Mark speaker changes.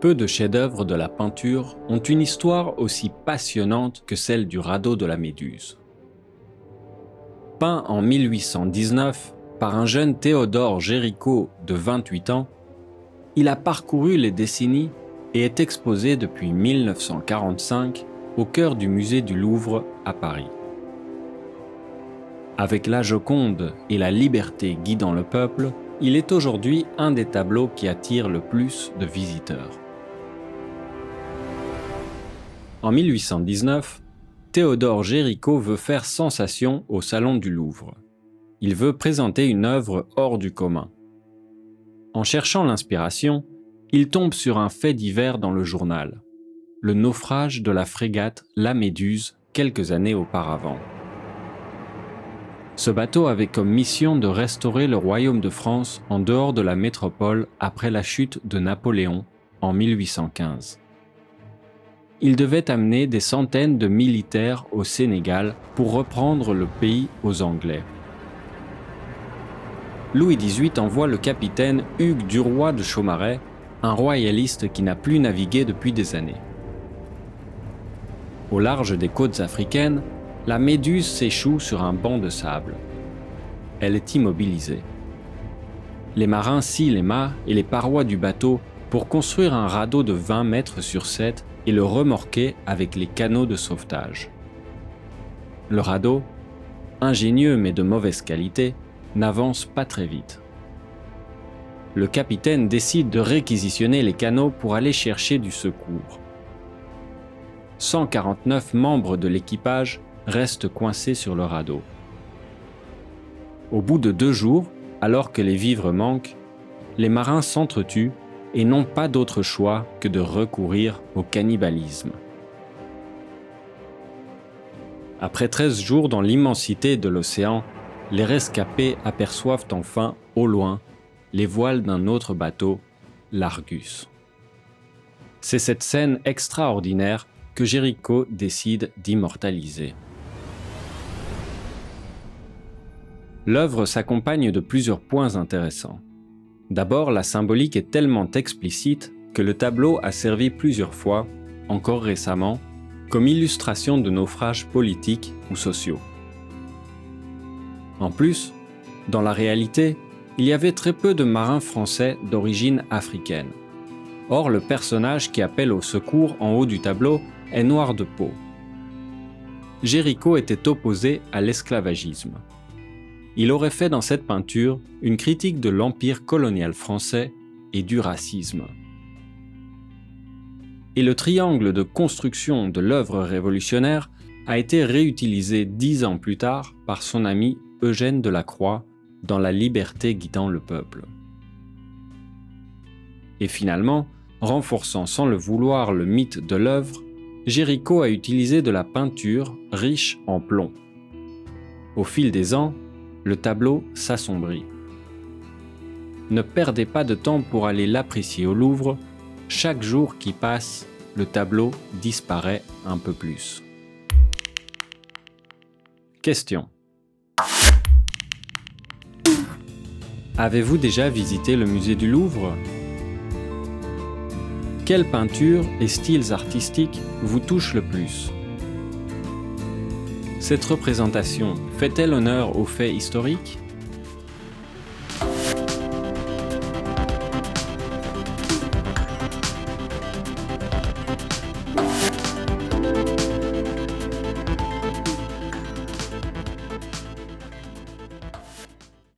Speaker 1: Peu de chefs-d'œuvre de la peinture ont une histoire aussi passionnante que celle du radeau de la Méduse. Peint en 1819 par un jeune Théodore Géricault de 28 ans, il a parcouru les décennies et est exposé depuis 1945 au cœur du musée du Louvre à Paris. Avec la Joconde et la liberté guidant le peuple, il est aujourd'hui un des tableaux qui attire le plus de visiteurs. En 1819, Théodore Géricault veut faire sensation au Salon du Louvre. Il veut présenter une œuvre hors du commun. En cherchant l'inspiration, il tombe sur un fait divers dans le journal, le naufrage de la frégate La Méduse quelques années auparavant. Ce bateau avait comme mission de restaurer le royaume de France en dehors de la métropole après la chute de Napoléon en 1815 il devait amener des centaines de militaires au Sénégal pour reprendre le pays aux Anglais. Louis XVIII envoie le capitaine Hugues Duroy de Chaumaret, un royaliste qui n'a plus navigué depuis des années. Au large des côtes africaines, la Méduse s'échoue sur un banc de sable. Elle est immobilisée. Les marins scient les mâts et les parois du bateau pour construire un radeau de 20 mètres sur 7 et le remorquer avec les canaux de sauvetage. Le radeau, ingénieux mais de mauvaise qualité, n'avance pas très vite. Le capitaine décide de réquisitionner les canaux pour aller chercher du secours. 149 membres de l'équipage restent coincés sur le radeau. Au bout de deux jours, alors que les vivres manquent, les marins s'entretuent et n'ont pas d'autre choix que de recourir au cannibalisme. Après 13 jours dans l'immensité de l'océan, les rescapés aperçoivent enfin, au loin, les voiles d'un autre bateau, l'Argus. C'est cette scène extraordinaire que Jéricho décide d'immortaliser. L'œuvre s'accompagne de plusieurs points intéressants. D'abord, la symbolique est tellement explicite que le tableau a servi plusieurs fois, encore récemment, comme illustration de naufrages politiques ou sociaux. En plus, dans la réalité, il y avait très peu de marins français d'origine africaine. Or, le personnage qui appelle au secours en haut du tableau est noir de peau. Jéricho était opposé à l'esclavagisme il aurait fait dans cette peinture une critique de l'empire colonial français et du racisme. Et le triangle de construction de l'œuvre révolutionnaire a été réutilisé dix ans plus tard par son ami Eugène Delacroix dans La liberté guidant le peuple. Et finalement, renforçant sans le vouloir le mythe de l'œuvre, Géricault a utilisé de la peinture riche en plomb. Au fil des ans, le tableau s'assombrit. Ne perdez pas de temps pour aller l'apprécier au Louvre. Chaque jour qui passe, le tableau disparaît un peu plus. Question. Avez-vous déjà visité le musée du Louvre? Quelle peinture et styles artistiques vous touchent le plus? Cette représentation fait-elle honneur aux faits historiques?